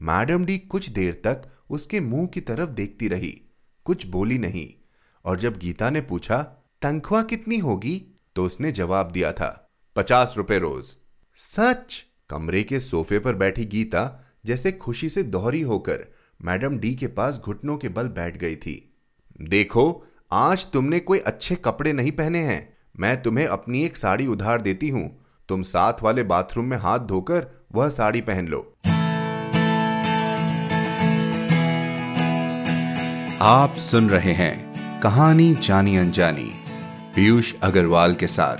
Madam D कुछ देर तक उसके मुँह की तरफ़ देखती रही, कुछ बोली नहीं। और जब गीता ने पूछा, तनख्वाह कितनी होगी? तो उसने जवाब दिया था, पचास रुपए रोज। सच! कमरे के सोफे पर बैठी गीता जैसे खुशी से दोहरी होकर मैडम डी के पास घुटनों के बल बैठ गई थी। देखो, आज तुमने कोई अच्छे कपड़े नहीं पहने हैं। मैं तुम्हें अपनी एक साड़ी उधार देती हूँ। तुम साथ वाले बाथरूम में हाथ धोकर वह साड़ी पहन लो। आप सुन रहे हैं कहानी जानी अनजानी, पीयूष अग्रवाल के साथ।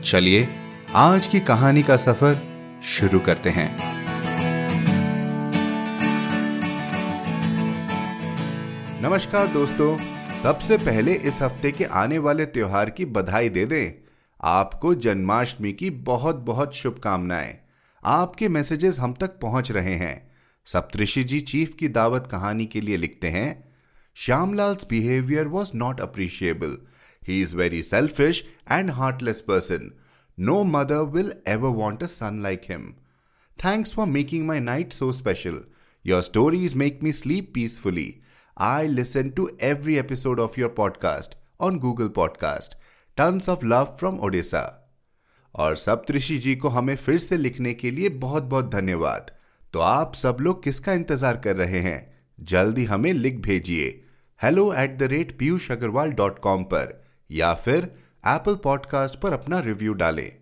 चलिए, आज की कहानी का सफ़र शुरू करते हैं। नमस्कार दोस्तों, सबसे पहले इस हफ़्ते के आने वाले त्योहार की बधाई दे दें। आपको जन्माष्टमी की बहुत बहुत शुभकामनाएँ। आपके मैसेजेस हम तक पहुँच रहे हैं। सप्तऋषि जी चीफ की दावत कहानी के लिए लिखते हैं Shyamlal's behaviour was not appreciable he is very selfish and heartless person no mother will ever want a son like him thanks for making my night so special your stories make me sleep peacefully I listen to every episode of your podcast on Google podcast tons of love from Odisha और सप्तऋषि जी को हमें फिर से लिखने के लिए बहुत बहुत धन्यवाद तो आप सब लोग किसका इंतजार कर रहे हैं जल्दी हमें लिख भेजिए hello at the rate Piyush Agarwal dot com पर, या फिर एप्पल पॉडकास्ट पर अपना रिव्यू डालें।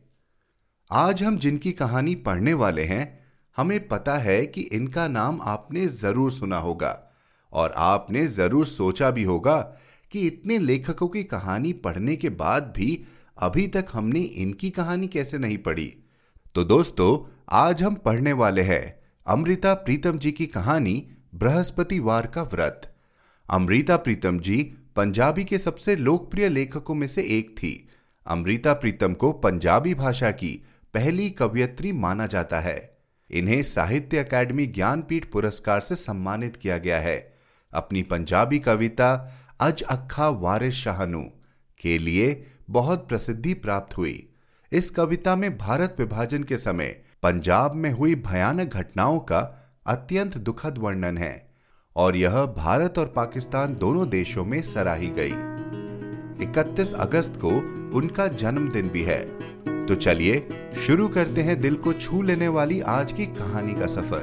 आज हम जिनकी कहानी पढ़ने वाले हैं, हमें पता है कि इनका नाम आपने ज़रूर सुना होगा, और आपने ज़रूर सोचा भी होगा कि इतने लेखकों की कहानी पढ़ने के बाद भी अभी तक हमने इनकी कहानी कैसे नहीं पढ़ी। तो दोस्तों, आज हम पढ़ने वाले हैं अमृता प्रीतम जी की कहानी बृहस्पतिवार का व्रत। अमृता प्रीतम जी पंजाबी के सबसे लोकप्रिय लेखकों में से एक थी। अमृता प्रीतम को पंजाबी भाषा की पहली कवियत्री माना जाता है। इन्हें साहित्य अकादमी ज्ञानपीठ पुरस्कार से सम्मानित किया गया है। अपनी पंजाबी कविता अज अखा वारिस शाहनु के लिए बहुत प्रसिद्धि प्राप्त हुई। इस कविता में भारत विभाजन के समय पंजाब में हुई भयानक घटनाओं का अत्यंत दुखद वर्णन है। और यह भारत और पाकिस्तान दोनों देशों में सराही गई। 31 अगस्त को उनका जन्मदिन भी है। तो चलिए, शुरू करते हैं दिल को छू लेने वाली आज की कहानी का सफ़र।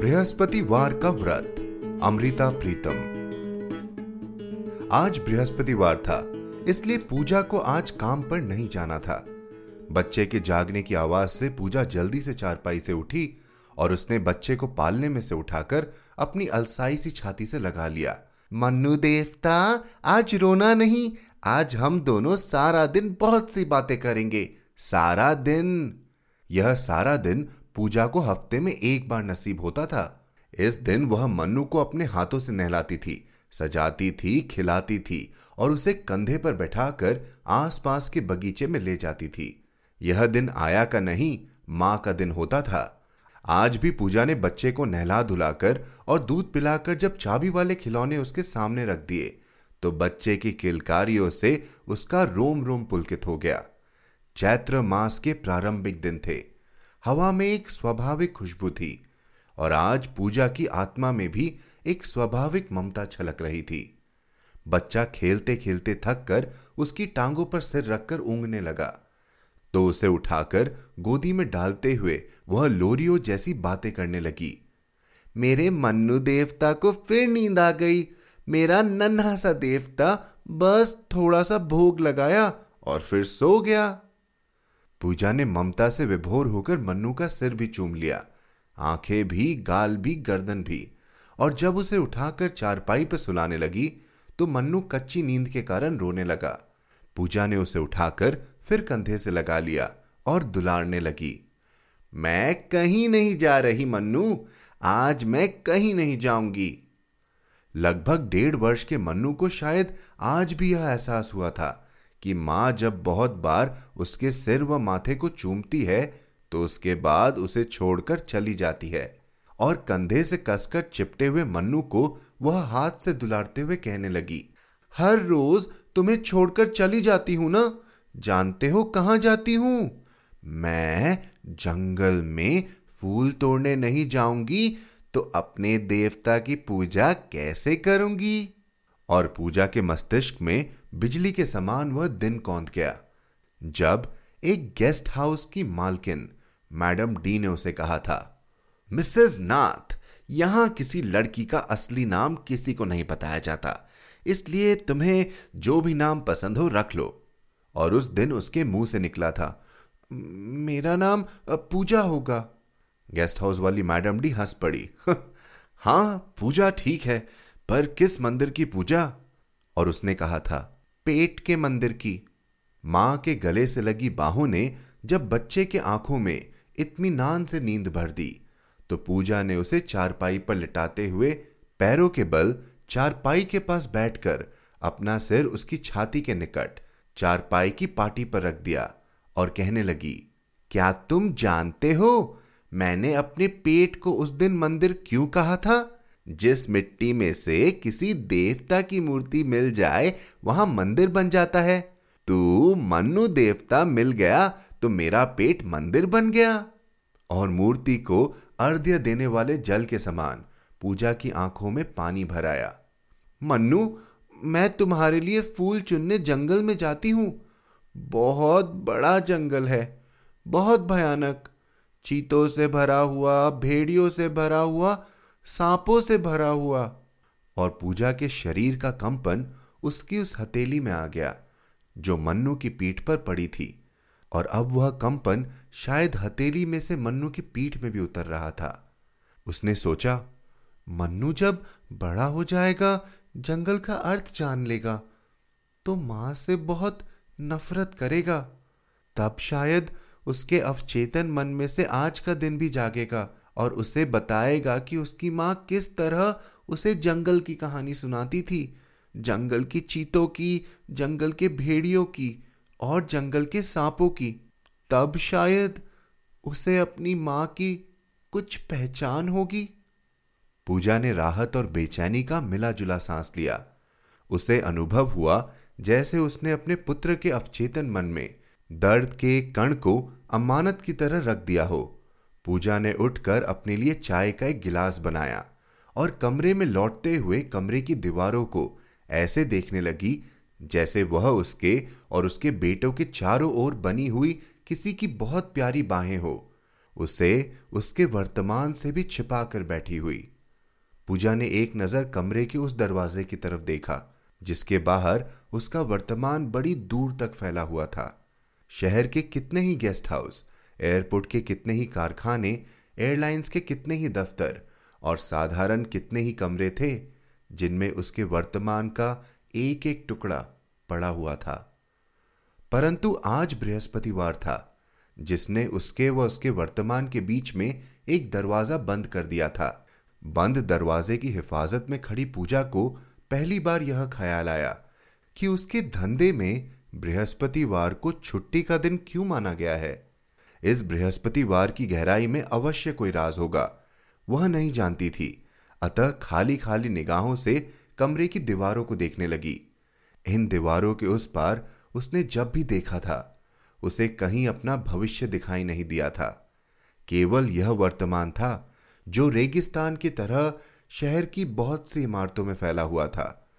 बृहस्पतिवार का व्रत, अमृता प्रीतम। आज बृहस्पतिवार था, इसलिए पूजा को आज काम पर नहीं जाना था। बच्चे के जागने की आवाज़ से पूजा जल्दी से चारपाई से उठी और उसने बच्चे को पालने में से उठाकर अपनी अलसाई सी छाती से लगा लिया। मन्नू देवता, आज रोना नहीं, आज हम दोनों सारा दिन बहुत सी बातें करेंगे। सारा दिन? यह सारा दिन पूजा को हफ़्ते में एक बार नसीब होता था। इस दिन वह मन्नू को अपने हाथों से नहलाती थी, सजाती थी, खिलाती थी और उसे कंधे पर बैठाकर आसपास के बगीचे में ले जाती थी। यह दिन आया का नहीं, माँ का दिन होता था। आज भी पूजा ने बच्चे को नहला धुलाकर और दूध पिलाकर जब चाबी वाले खिलौने उसके सामने रख दिए तो बच्चे की किलकारियों से उसका रोम रोम पुलकित हो गया। चैत्र मास के प्रारंभिक दिन थे। हवा में एक स्वाभाविक खुशबू थी और आज पूजा की आत्मा में भी एक स्वाभाविक ममता छलक रही थी। बच्चा खेलते खेलते थक कर उसकी टांगों पर सिर रखकर ऊंगने लगा। तो उसे उठाकर गोदी में डालते हुए वह लोरियो जैसी बातें करने लगी। मेरे मन्नू देवता को फिर नींद आ गई। मेरा नन्हा सा देवता बस थोड़ा सा भोग लगाया और फिर सो गया। पूजा ने ममता से विभोर होकर मन्नू का सिर भी चूम लिया। आँखें भी, गाल भी, गर्दन भी। और जब उसे उठाकर चारपाई पर सुलाने लगी तो मन्नू कच्ची नींद के कारण रोने लगा। पूजा ने उसे उठाकर फिर कंधे से लगा लिया और दुलारने लगी। मैं कहीं नहीं जा रही, मन्नू। आज मैं कहीं नहीं जाऊँगी। लगभग डेढ़ वर्ष के मन्नू को शायद आज भी यह एहसास हुआ था कि माँ जब बहुत बार उसके सिर व माथे को चूमती है तो उसके बाद उसे छोड़कर चली जाती है और कंधे से कसकर चिपटे हुए मन्नू को वह हाथ से दुलारते हुए कहने लगी, हर रोज तुम्हें छोड़कर चली जाती हूँ ना? जानते हो कहाँ जाती हूँ? मैं जंगल में फूल तोड़ने नहीं जाऊँगी तो अपने देवता की पूजा कैसे करूँगी? और पूजा के मस्तिष्क में बिजली के समान वह दिन कौंध गया। जब एक गेस्ट हाउस की मालकिन, मैडम डी ने उसे कहा था, मिसेस नाथ, यहाँ किसी लड़की का असली नाम किसी को नहीं बताया जाता। इसलिए तुम्हें जो भी नाम पसंद हो रख लो। और उस दिन उसके मुँह से निकला था। मेरा नाम पूजा होगा। गेस्ट हाउस वाली मैडम डी हंस पड़ी। हाँ, पूजा ठीक है, पर किस मंदिर की पूजा? और उसने कहा था, पेट के मंदिर की। माँ के गले से लगी बाहों ने जब बच्चे के आँखों में इत्मीनान से नींद भर दी तो पूजा ने उसे चारपाई पर लिटाते हुए पैरों के बल चारपाई के पास बैठकर अपना सिर उसकी छाती के निकट चारपाई की पाटी पर रख दिया और कहने लगी, क्या तुम जानते हो मैंने अपने पेट को उस दिन मंदिर क्यों कहा था? जिस मिट्टी में से किसी देवता की मूर्ति मिल जाए, वहाँ मंदिर बन जाता है। तू मनु देवता मिल गया तो मेरा पेट मंदिर बन गया। और मूर्ति को अर्घ्य देने वाले जल के समान पूजा की आँखों में पानी भराया मन्नू मैं तुम्हारे लिए फूल चुनने जंगल में जाती हूँ। बहुत बड़ा जंगल है। बहुत भयानक। चीतों से भरा हुआ, भेड़ियों से भरा हुआ, सांपों से भरा हुआ। और पूजा के शरीर का कंपन उसकी उस हथेली में आ गया, जो मन्नू की पीठ पर पड़ी थी। और अब वह कंपन शायद हथेली में से मन्नू की पीठ में भी उतर रहा था। उसने सोचा, मन्नू जब बड़ा हो जाएगा जंगल का अर्थ जान लेगा तो माँ से बहुत नफरत करेगा। तब शायद उसके अवचेतन मन में से आज का दिन भी जागेगा और उसे बताएगा कि उसकी माँ किस तरह उसे जंगल की कहानी सुनाती थी, जंगल की चीतों की, जंगल के भेड़ियों की और जंगल के सांपों की। तब शायद उसे अपनी माँ की कुछ पहचान होगी। पूजा ने राहत और बेचैनी का मिला जुला सांस लिया। उसे अनुभव हुआ जैसे उसने अपने पुत्र के अवचेतन मन में दर्द के कण को अमानत की तरह रख दिया हो। पूजा ने उठकर अपने लिए चाय का एक गिलास बनाया और कमरे में लौटते हुए कमरे की दीवारों को ऐसे देखने लगी जैसे वह उसके और उसके बेटों के चारों ओर बनी हुई किसी की बहुत प्यारी बाहें हो। उसे उसके वर्तमान से भी छिपा कर बैठी हुई। पूजा ने एक नज़र कमरे के उस दरवाजे की तरफ़ देखा, जिसके बाहर उसका वर्तमान बड़ी दूर तक फैला हुआ था। शहर के कितने ही गेस्ट हाउस, एयरपोर्ट के कितने ही कारखाने, एयरलाइंस के कितने ही दफ्तर और साधारण कितने ही कमरे थे, जिनमें उसके वर्तमान का एक एक टुकड़ा पड़ा हुआ था। परंतु आज बृहस्पतिवार था, जिसने उसके व उसके वर्तमान के बीच में एक दरवाज़ा बंद कर दिया था। बंद दरवाजे की हिफाजत में खड़ी पूजा को पहली बार यह ख्याल आया कि उसके धंधे में बृहस्पतिवार को छुट्टी का दिन क्यों माना गया है। इस बृहस्पतिवार की गहराई में अवश्य कोई राज होगा, वह नहीं जानती थी। अतः खाली खाली निगाहों से कमरे की दीवारों को देखने लगी। इन दीवारों के उस पार उसने जब भी देखा था, उसे कहीं अपना भविष्य दिखाई नहीं दिया था। केवल यह वर्तमान था जो रेगिस्तान की तरह शहर की बहुत सी इमारतों में फैला हुआ था।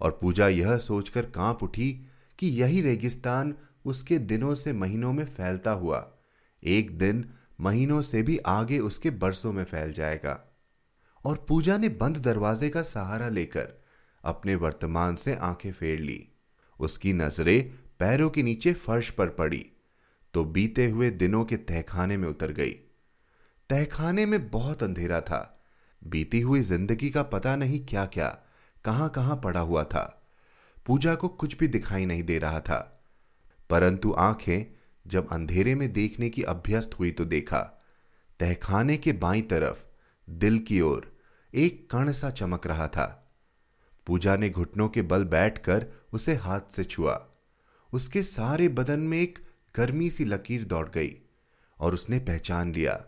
और पूजा यह सोचकर काँप उठी कि यही रेगिस्तान उसके दिनों से महीनों में फैलता हुआ, एक दिन महीनों से भी आगे उसके बरसों में फैल जाएगा। और पूजा ने बंद दरवाजे का सहारा लेकर अपने वर्तमान से आँखें फेर ली। उसकी नज़रें पैरों के नीचे फर्श पर पड़ी तो बीते हुए दिनों के तहखाने में उतर गई। तहखाने में बहुत अंधेरा था। बीती हुई ज़िंदगी का पता नहीं क्या क्या कहाँ कहाँ पड़ा हुआ था। पूजा को कुछ भी दिखाई नहीं दे रहा था। परंतु आँखें जब अंधेरे में देखने की अभ्यस्त हुई तो देखा। तहखाने के बाई तरफ़, दिल की ओर, एक कण सा चमक रहा था। पूजा ने घुटनों के बल बैठकर उसे हाथ से छुआ। उसके सारे बदन में एक गर्मी सी लकीर दौड़ गई और उसने पहचान लिया।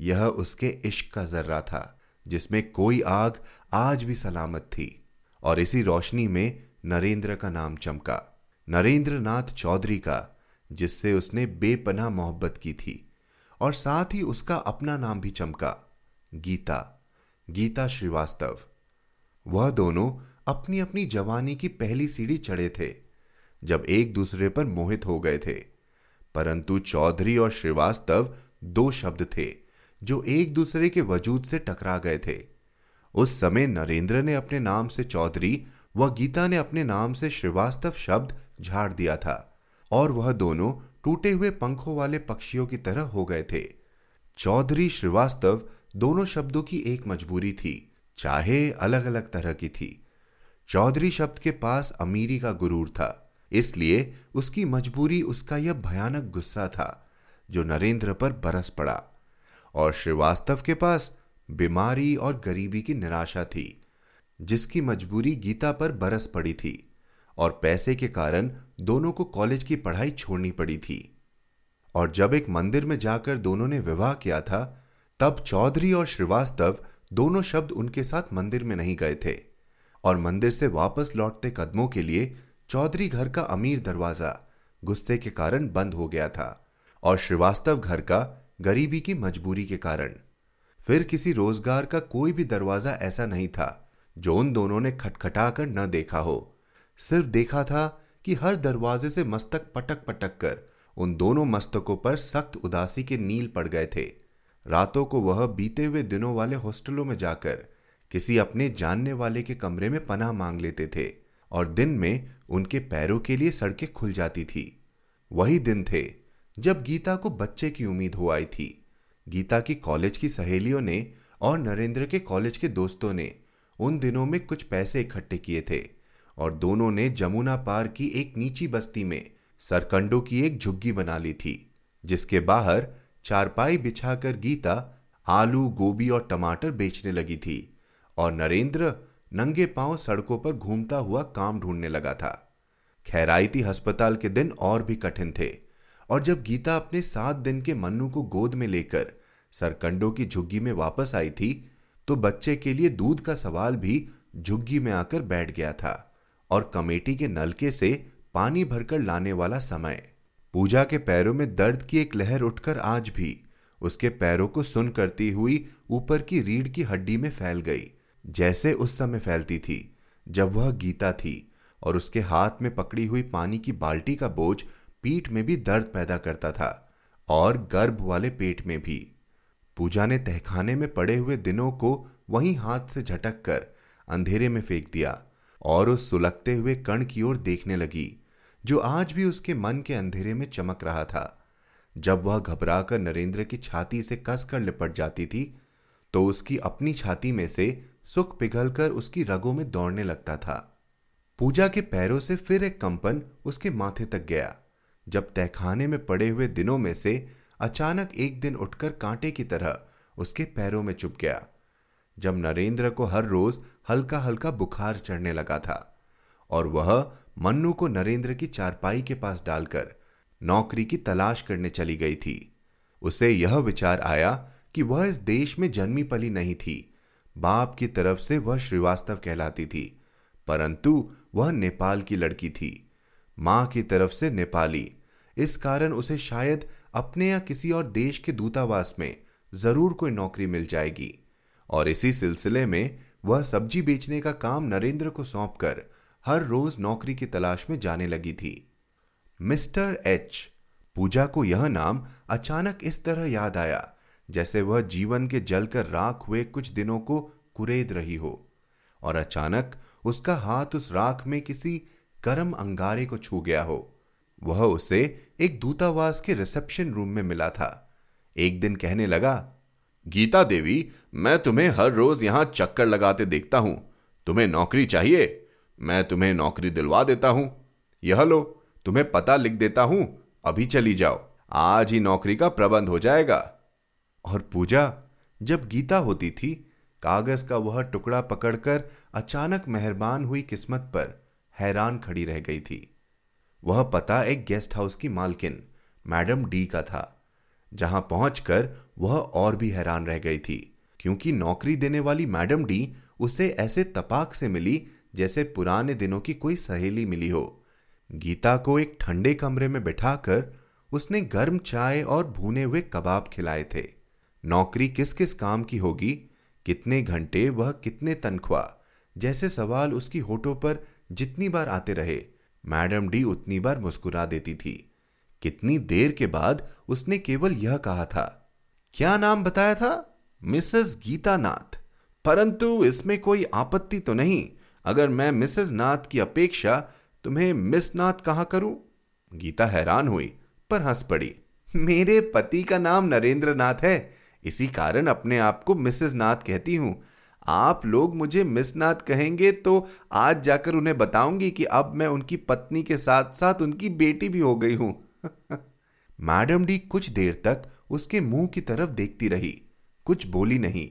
यह उसके इश्क का जर्रा था, जिसमें कोई आग आज भी सलामत थी। और इसी रोशनी में नरेंद्र का नाम चमका। नरेंद्र नाथ चौधरी का, जिससे उसने बेपना मोहब्बत की थी। और साथ ही उसका अपना नाम भी चमका, गीता। गीता श्रीवास्तव। वह दोनों अपनी अपनी जवानी की पहली सीढ़ी चढ़े थे, जब एक दूसरे पर मोहित हो गए थे। परंतु चौधरी और श्रीवास्तव दो शब्द थे। जो एक दूसरे के वजूद से टकरा गए थे। उस समय नरेंद्र ने अपने नाम से चौधरी व गीता ने अपने नाम से श्रीवास्तव शब्द झाड़ दिया था और वह दोनों टूटे हुए पंखों वाले पक्षियों की तरह हो गए थे। चौधरी श्रीवास्तव दोनों शब्दों की एक मजबूरी थी, चाहे अलग अलग तरह की थी। चौधरी शब्द के पास अमीरी का गुरूर था, इसलिए उसकी मजबूरी उसका यह भयानक गुस्सा था, जो नरेंद्र पर बरस पड़ा। और श्रीवास्तव के पास बीमारी और गरीबी की निराशा थी, जिसकी मजबूरी गीता पर बरस पड़ी थी और पैसे के कारण दोनों को कॉलेज की पढ़ाई छोड़नी पड़ी थी। और जब एक मंदिर में जाकर दोनों ने विवाह किया था, तब चौधरी और श्रीवास्तव दोनों शब्द उनके साथ मंदिर में नहीं गए थे और मंदिर से वापस लौटते कदमों के लिए चौधरी घर का अमीर दरवाज़ा गुस्से के कारण बंद हो गया था और श्रीवास्तव घर का गरीबी की मजबूरी के कारण। फिर किसी रोज़गार का कोई भी दरवाज़ा ऐसा नहीं था, जो उन दोनों ने खटखटा कर न देखा हो। सिर्फ़ देखा था कि हर दरवाजे से मस्तक पटक पटक कर उन दोनों मस्तकों पर सख्त उदासी के नील पड़ गए थे। रातों को वह बीते हुए दिनों वाले हॉस्टलों में जाकर किसी अपने जानने वाले के कमरे में पनाह मांग लेते थे और दिन में उनके पैरों के लिए सड़कें खुल जाती थी। वही दिन थे जब गीता को बच्चे की उम्मीद हो आई थी। गीता की कॉलेज की सहेलियों ने और नरेंद्र के कॉलेज के दोस्तों ने उन दिनों में कुछ पैसे इकट्ठे किए थे और दोनों ने जमुना पार की एक नीची बस्ती में सरकंडों की एक झुग्गी बना ली थी, जिसके बाहर चारपाई बिछाकर गीता आलू, गोभी और टमाटर बेचने लगी थी और नरेंद्र नंगे पाँव सड़कों पर घूमता हुआ काम ढूँढने लगा था। खैराइती अस्पताल के दिन और भी कठिन थे। और जब गीता अपने सात दिन के मन्नू को गोद में लेकर सरकंडों की झुग्गी में वापस आई थी तो बच्चे के लिए दूध का सवाल भी झुग्गी में आकर बैठ गया था और कमेटी के नलके से पानी भरकर लाने वाला समय। पूजा के पैरों में दर्द की एक लहर उठकर आज भी उसके पैरों को सुन करती हुई ऊपर की रीढ़ की हड्डी में फैल गई, जैसे उस समय फैलती थी, जब वह गीता थी और उसके हाथ में पकड़ी हुई पानी की बाल्टी का बोझ पीठ में भी दर्द पैदा करता था और गर्भ वाले पेट में भी। पूजा ने तहखाने में पड़े हुए दिनों को वहीं हाथ से झटक कर अंधेरे में फेंक दिया और उस सुलगते हुए कण की ओर देखने लगी, जो आज भी उसके मन के अंधेरे में चमक रहा था। जब वह घबराकर नरेंद्र की छाती से कसकर लिपट जाती थी तो उसकी अपनी छाती में से सुख पिघलकर उसकी रगों में दौड़ने लगता था। पूजा के पैरों से फिर एक कंपन उसके माथे तक गया। जब तहखाने में पड़े हुए दिनों में से अचानक एक दिन उठकर कांटे की तरह उसके पैरों में चुप गया। जब नरेंद्र को हर रोज हल्का हल्का बुखार चढ़ने लगा था और वह मन्नू को नरेंद्र की चारपाई के पास डालकर नौकरी की तलाश करने चली गई थी, उसे यह विचार आया कि वह इस देश में जन्मी पली नहीं थी। बाप की तरफ़ से वह श्रीवास्तव कहलाती थी, परंतु वह नेपाल की लड़की थी। माँ की तरफ़ से नेपाली इस कारण उसे शायद अपने या किसी और देश के दूतावास में ज़रूर कोई नौकरी मिल जाएगी। और इसी सिलसिले में वह सब्ज़ी बेचने का काम नरेंद्र को सौंपकर हर रोज नौकरी की तलाश में जाने लगी थी। मिस्टर एच, पूजा को यह नाम अचानक इस तरह याद आया, जैसे वह जीवन के जलकर राख हुए कुछ दिनों को कुरेद रही हो, और अचानक उसका हाथ उस राख में किसी गर्म अंगारे को छू गया हो। वह उसे एक दूतावास के रिसेप्शन रूम में मिला था। एक दिन कहने लगा, गीता देवी, मैं तुम्हें हर रोज यहाँ चक्कर लगाते देखता हूँ। तुम्हें नौकरी चाहिए, मैं तुम्हें नौकरी दिलवा देता हूँ। यह लो, तुम्हें पता लिख देता हूँ, अभी चली जाओ, आज ही नौकरी का प्रबंध हो जाएगा। और पूजा, जब गीता होती थी, कागज़ का वह टुकड़ा पकड़कर अचानक मेहरबान हुई किस्मत पर हैरान खड़ी रह गई थी। वह पता एक गेस्ट हाउस की मालकिन, मैडम डी का था, जहाँ पहुंचकर वह और भी हैरान रह गई थी, क्योंकि नौकरी देने वाली मैडम डी उसे ऐसे तपाक से मिली जैसे पुराने दिनों की कोई सहेली मिली हो। गीता को एक ठंडे कमरे में बिठाकर उसने गर्म चाय और भुने हुए कबाब खिलाए थे। नौकरी किस किस काम की होगी? कितने घंटे? वह कितने तनख्वाह? जैसे सवाल उसकी होठों पर जितनी बार आते रहे मैडम डी उतनी बार मुस्कुरा देती थी। कितनी देर के बाद उसने केवल यह कहा था, क्या नाम बताया था? मिसेस गीता नाथ परंतु इसमें कोई आपत्ति तो नहीं। अगर मैं मिसेस नाथ की अपेक्षा तुम्हें मिस नाथ कहा करूँ? गीता हैरान हुई, पर हंस पड़ी। मेरे पति का नाम नरेंद्र नाथ है। इसी कारण अपने आप को मिसेस नाथ कहती हूँ। आप लोग मुझे मिस नाथ कहेंगे तो आज जाकर उन्हें बताऊँगी कि अब मैं उनकी पत्नी के साथ साथ उनकी बेटी भी हो गई हूँ। मैडम डी कुछ देर तक उसके मुँह की तरफ़ देखती रही, कुछ बोली नहीं,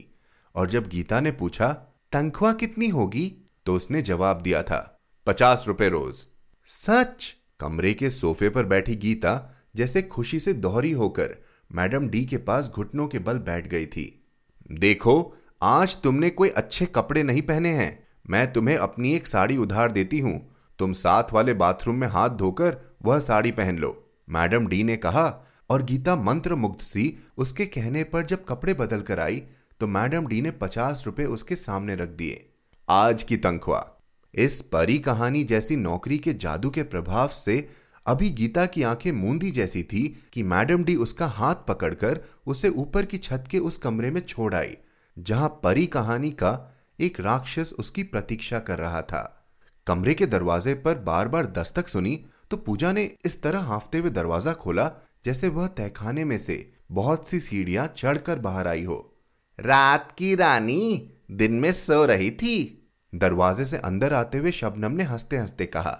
और जब गीता ने पूछा, तनख्वाह कितनी होगी? तो उसने जवाब दिया था, पचास रुपए रोज। सच? कमरे के सोफे पर बैठी गीता जैसे खुशी से दोहरी होकर मैडम डी के पास घुटनों के बल बैठ गई थी। देखो आज तुमने कोई अच्छे कपड़े नहीं पहने हैं। मैं तुम्हें अपनी एक साड़ी उधार देती हूँ। तुम साथ वाले बाथरूम में हाथ धोकर वह साड़ी पहन लो। मैडम डी ने कहा, और गीता मंत्र मुग्ध सी उसके कहने पर जब कपड़े बदल कर आई तो मैडम डी ने पचास रुपए उसके सामने रख दिए। आज की तनख्वाह इस परी कहानी जैसी नौकरी के जादू के प्रभाव से अभी गीता की आँखें मूंदी जैसी थी कि मैडम डी उसका हाथ पकड़कर उसे ऊपर की छत के उस कमरे में छोड़ आई। जहाँ परी कहानी का एक राक्षस उसकी प्रतीक्षा कर रहा था। कमरे के दरवाजे पर बार बार दस्तक सुनी तो पूजा ने इस तरह हाफते हुए दरवाज़ा खोला जैसे वह तहखाने में से बहुत सी सीढ़ियाँ चढ़कर बाहर आई हो। रात की रानी, दिन में सो रही थी। दरवाजे से अंदर आते हुए शबनम ने हँसते हँसते कहा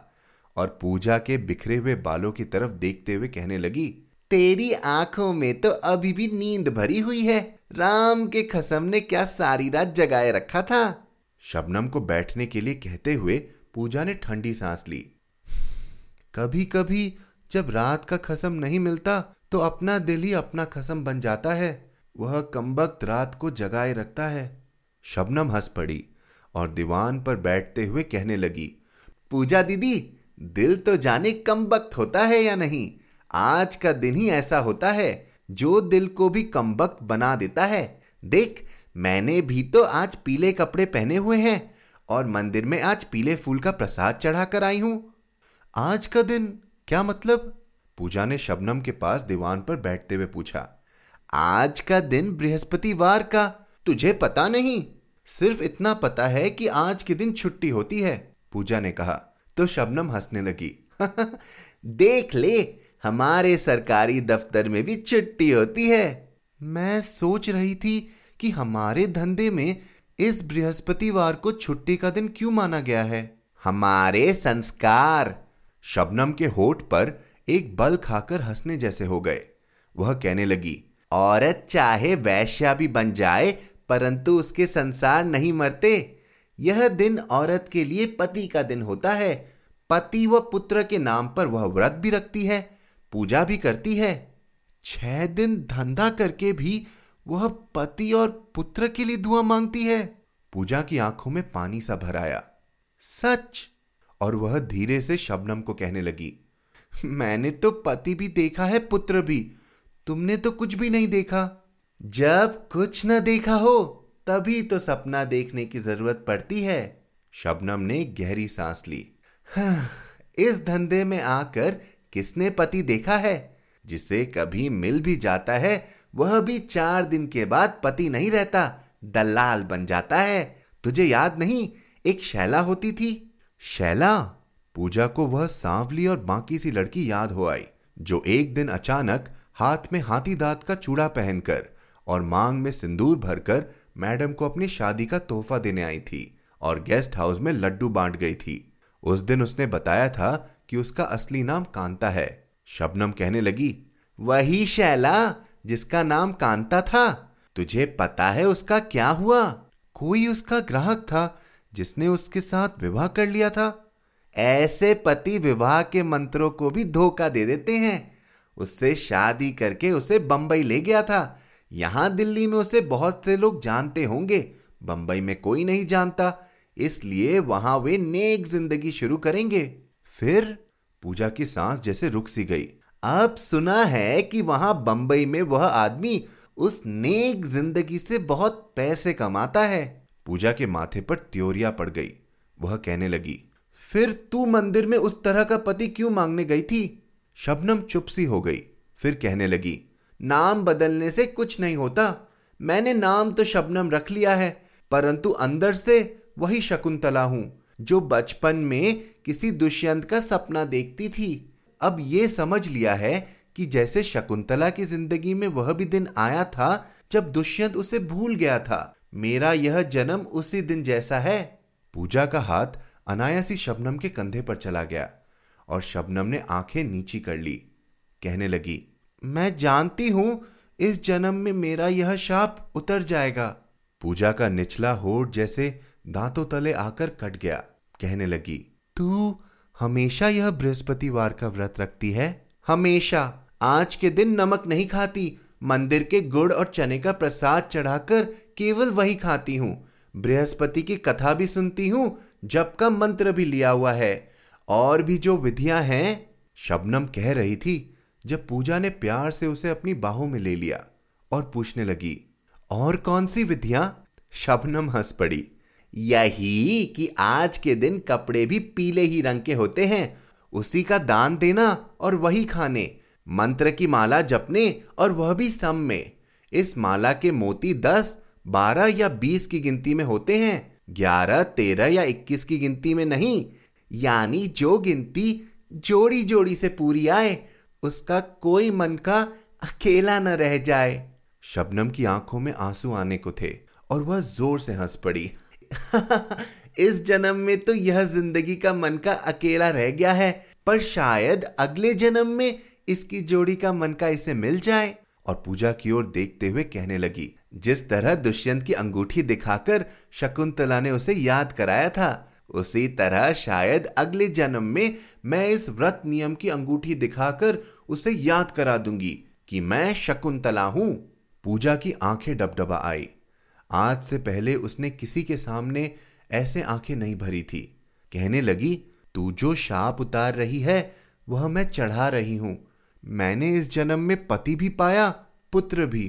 और पूजा के बिखरे हुए बालों की तरफ़ देखते हुए कहने लगी, तेरी आँखों में तो अभी भी नींद भरी हुई है। राम के खसम ने क्या सारी रात जगाए रखा था? शबनम को बैठने के लिए कहते हुए पूजा ने ठंडी सांस ली। कभी कभी जब रात का खसम नहीं मिलता तो अपना दिल ही अपना खसम बन जाता है। वह कमबख्त रात को जगाए रखता है। शबनम हंस पड़ी और दीवान पर बैठते हुए कहने लगी, पूजा दीदी, दिल तो जाने कम वक्त होता है या नहीं? आज का दिन ही ऐसा होता है। जो दिल को भी कम वक्त बना देता है। देख, मैंने भी तो आज पीले कपड़े पहने हुए हैं और मंदिर में आज पीले फूल का प्रसाद चढ़ाकर आई हूँ। आज का दिन क्या मतलब? पूजा ने शबनम के पास दीवान पर बैठते हुए पूछा, आज का दिन बृहस्पतिवार का? तुझे पता नहीं? सिर्फ़ इतना पता है कि आज के दिन छुट्टी होती है। पूजा ने कहा। तो शबनम हंसने लगी देख ले हमारे सरकारी दफ्तर में भी छुट्टी होती है। मैं सोच रही थी कि हमारे धंधे में इस बृहस्पतिवार को छुट्टी का दिन क्यों माना गया है? हमारे संस्कार शबनम के होठ पर एक बल खाकर हंसने जैसे हो गए। वह कहने लगी, औरत चाहे वैश्या भी बन जाए, परंतु उसके संसार नहीं मरते। यह दिन औरत के लिए पति का दिन होता है। पति व पुत्र के नाम पर वह व्रत भी रखती है। पूजा भी करती है। छह दिन धंधा करके भी वह पति और पुत्र के लिए दुआ मांगती है। पूजा की आँखों में पानी सा भर आया। सच! और वह धीरे से शबनम को कहने लगी मैंने तो पति भी देखा है पुत्र भी। तुमने तो कुछ भी नहीं देखा। जब कुछ न देखा हो तभी तो सपना देखने की ज़रूरत पड़ती है। शबनम ने गहरी सांस ली। हाँ, इस धंधे में आकर किसने पति देखा है? जिसे कभी मिल भी जाता है, वह भी चार दिन के बाद पति नहीं रहता, दलाल बन जाता है। तुझे याद नहीं, एक शैला होती थी। शैला? पूजा को वह सांवली और बाकी सी लड़की याद हो आई, जो एक दिन अचानक हाथ में हाथी दांत का चूड़ा पहनकर और मांग में सिंदूर भरकर मैडम को अपनी शादी का तोहफा देने आई थी और गेस्ट हाउस में लड्डू बांट गई थी। उस दिन उसने बताया था कि उसका असली नाम कांता है। शबनम कहने लगी, वही शैला, जिसका नाम कांता था। तुझे पता है उसका क्या हुआ? कोई उसका ग्राहक था, जिसने उसके साथ विवाह कर लिया था। ऐसे पति विवाह के मंत्रों को भी धोखा दे देते हैं। उससे शादी करके उसे बंबई ले गया था। यहाँ दिल्ली में उसे बहुत से लोग जानते होंगे। बंबई में कोई नहीं जानता। इसलिए वहाँ वे नेक ज़िंदगी शुरू करेंगे। फिर पूजा की सांस जैसे रुक सी गई। अब सुना है कि वहाँ बंबई में वह आदमी उस नेक ज़िंदगी से बहुत पैसे कमाता है। पूजा के माथे पर त्योरिया पड़ गई। वह कहने लगी, फिर तू मंदिर में उस तरह का पति क्यों मांगने गई थी? शबनम चुप सी हो गई। फिर कहने लगी, नाम बदलने से कुछ नहीं होता। मैंने नाम तो शबनम रख लिया है, परंतु अंदर से वही शकुंतला हूँ। जो बचपन में किसी दुष्यंत का सपना देखती थी। अब ये समझ लिया है कि जैसे शकुंतला की ज़िंदगी में वह भी दिन आया था, जब दुष्यंत उसे भूल गया था। मेरा यह जन्म उसी दिन जैसा है। पूजा का हाथ अनायासी शबनम के कंधे पर चला गया और शबनम ने आँखें नीची कर ली। कहने लगी, मैं जानती हूँ, इस जन्म में मेरा यह शाप उतर जाएगा। पूजा का निचला होठ जैसे दांतों तले आकर कट गया। कहने लगी, तू हमेशा यह बृहस्पतिवार का व्रत रखती है? हमेशा। आज के दिन नमक नहीं खाती। मंदिर के गुड़ और चने का प्रसाद चढ़ाकर केवल वही खाती हूँ। बृहस्पति की कथा भी सुनती हूँ जब का मंत्र भी लिया हुआ है। और भी जो विधियाँ हैं, शबनम कह रही थी, जब पूजा ने प्यार से उसे अपनी बाहों में ले लिया और पूछने लगी, और कौन सी विधियाँ? शबनम हंस पड़ी। यही कि आज के दिन कपड़े भी पीले ही रंग के होते हैं। उसी का दान देना और वही खाने। मंत्र की माला जपने और वह भी सम में। इस माला के मोती दस, बारह या बीस की गिनती में होते हैं। ग्यारह, तेरह या इक्कीस की गिनती में नहीं। यानी जो गिनती जोड़ी जोड़ी से पूरी आए, उसका कोई मन का अकेला न रह जाए। शबनम की आँखों में आँसू आने को थे और वह ज़ोर से हंस पड़ी। इस जन्म में तो यह ज़िंदगी का मन का अकेला रह गया है, पर शायद अगले जन्म में इसकी जोड़ी का मन का इसे मिल जाए। और पूजा की ओर देखते हुए कहने लगी, जिस तरह दुष्यंत की अंगूठी दिखाकर शकुंतला ने उसे याद कराया था, उसी तरह शायद अगले जन्म में मैं इस व्रत नियम की अंगूठी दिखाकर उसे याद करा दूँगी कि मैं शकुंतला हूँ। पूजा की आँखें डबडबा आई। आज से पहले उसने किसी के सामने ऐसे आँखें नहीं भरी थी। कहने लगी, तू जो शाप उतार रही है, वह मैं चढ़ा रही हूँ। मैंने इस जन्म में पति भी पाया, पुत्र भी।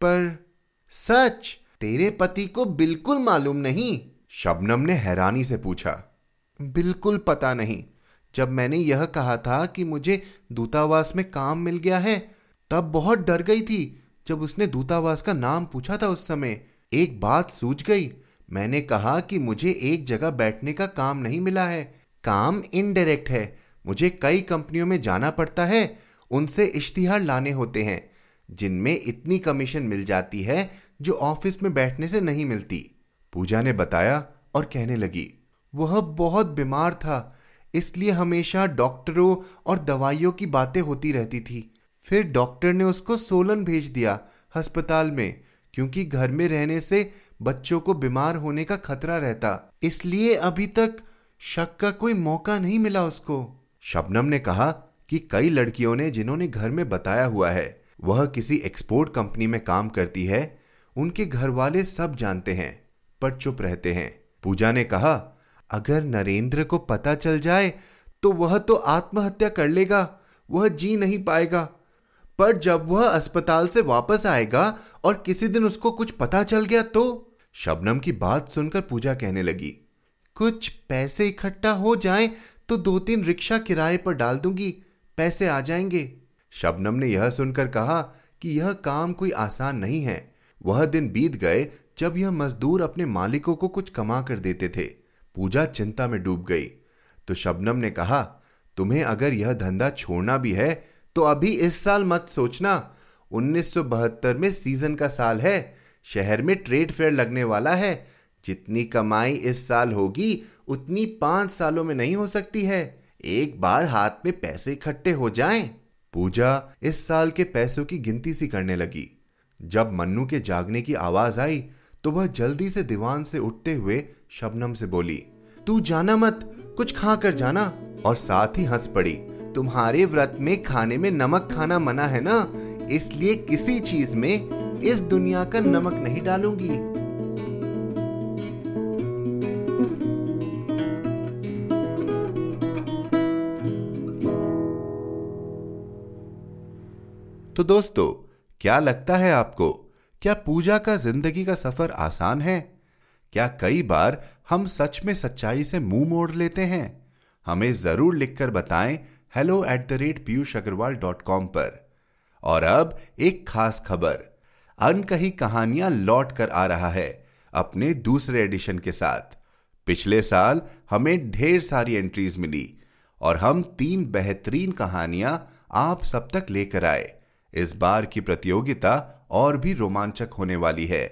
पर सच, तेरे पति को बिल्कुल मालूम नहीं। शबनम ने हैरानी से पूछा। बिल्कुल पता नहीं। जब मैंने यह कहा था कि मुझे दूतावास में काम मिल गया है, तब बहुत डर गई थी जब उसने दूतावास का नाम पूछा था उस समय। एक बात सूझ गई। मैंने कहा कि मुझे एक जगह बैठने का काम नहीं मिला है। काम इनडायरेक्ट है। मुझे कई कंपनियों में जाना पड़ता है। उनसे इश्तिहार लाने होते हैं, जिनमें इतनी कमीशन मिल जाती है जो ऑफ़िस में बैठने से नहीं मिलती। पूजा ने बताया और कहने लगी, वह बहुत बीमार था। इसलिए हमेशा डॉक्टरों और दवाइयों की बातें होती रहती थी। फिर डॉक्टर ने उसको सोलन भेज दिया अस्पताल में। क्योंकि घर में रहने से बच्चों को बीमार होने का खतरा रहता। इसलिए अभी तक शक का कोई मौका नहीं मिला उसको। शबनम ने कहा कि कई लड़कियों ने जिन्होंने घर में बताया हुआ है, वह किसी एक्सपोर्ट कंपनी में काम करती है, उनके घर वाले सब जानते हैं, पर चुप रहते हैं। पूजा ने कहा, अगर नरेंद्र को पता चल जाए तो वह तो आत्महत्या कर लेगा, वह जी नहीं पाएगा। पर जब वह अस्पताल से वापस आएगा और किसी दिन उसको कुछ पता चल गया तो? शबनम की बात सुनकर पूजा कहने लगी, कुछ पैसे इकट्ठा हो जाएँ तो दो तीन रिक्शा किराए पर डाल दूँगी, पैसे आ जाएँगे। शबनम ने यह सुनकर कहा कि यह काम कोई आसान नहीं है। वह दिन बीत गए जब यह मजदूर अपने मालिकों को कुछ कमा कर देते थे। पूजा चिंता में डूब गई। तो शबनम ने कहा, तुम्हें अगर यह धंधा छोड़ना भी है तो अभी इस साल मत सोचना। 1972 में सीज़न का साल है। शहर में ट्रेड फेयर लगने वाला है। जितनी कमाई इस साल होगी, उतनी पाँच सालों में नहीं हो सकती है। एक बार हाथ में पैसे इकट्ठे हो जाएँ। पूजा इस साल के पैसों की गिनती सी करने लगी। जब मन्नू के जागने की आवाज़ आई तो वह जल्दी से दीवान से उठते हुए शबनम से बोली, तू जाना मत, कुछ खा कर जाना। और साथ ही हंस पड़ी। तुम्हारे व्रत में खाने में नमक खाना मना है ना? इसलिए किसी चीज़ में इस दुनिया का नमक नहीं डालूँगी। तो दोस्तों, क्या लगता है आपको, क्या पूजा का ज़िंदगी का सफ़र आसान है? क्या कई बार हम सच में सच्चाई से मुँह मोड़ लेते हैं? हमें ज़रूर लिखकर बताएँ hello at the rate Piyush Agarwal dot com पर। और अब एक खास खबर, अनकही कहानियाँ लौट कर आ रहा है अपने दूसरे एडिशन के साथ। पिछले साल हमें ढेर सारी एंट्रीज मिली और हम तीन बेहतरीन कहानियाँ आप सब तक लेकर आए। इस बार की प्रतियोगिता और भी रोमांचक होने वाली है।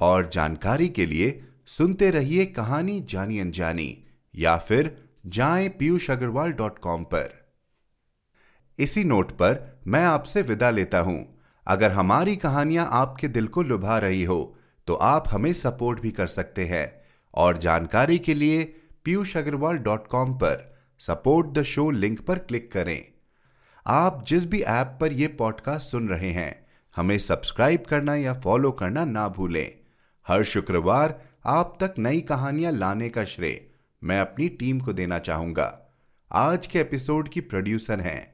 और जानकारी के लिए सुनते रहिए कहानी जानी अनजानी या फिर जाएँ पीयूष अग्रवाल डॉट कॉम पर। इसी नोट पर मैं आपसे विदा लेता हूँ। अगर हमारी कहानियाँ आपके दिल को लुभा रही हो तो आप हमें सपोर्ट भी कर सकते हैं। और जानकारी के लिए पीयूष अग्रवाल डॉट कॉम पर सपोर्ट द शो लिंक पर क्लिक करें। आप जिस भी ऐप पर यह पॉडकास्ट सुन रहे हैं, हमें सब्सक्राइब करना या फॉलो करना ना भूलें। हर शुक्रवार आप तक नई कहानियाँ लाने का श्रेय मैं अपनी टीम को देना चाहूँगा। आज के एपिसोड की प्रोड्यूसर हैं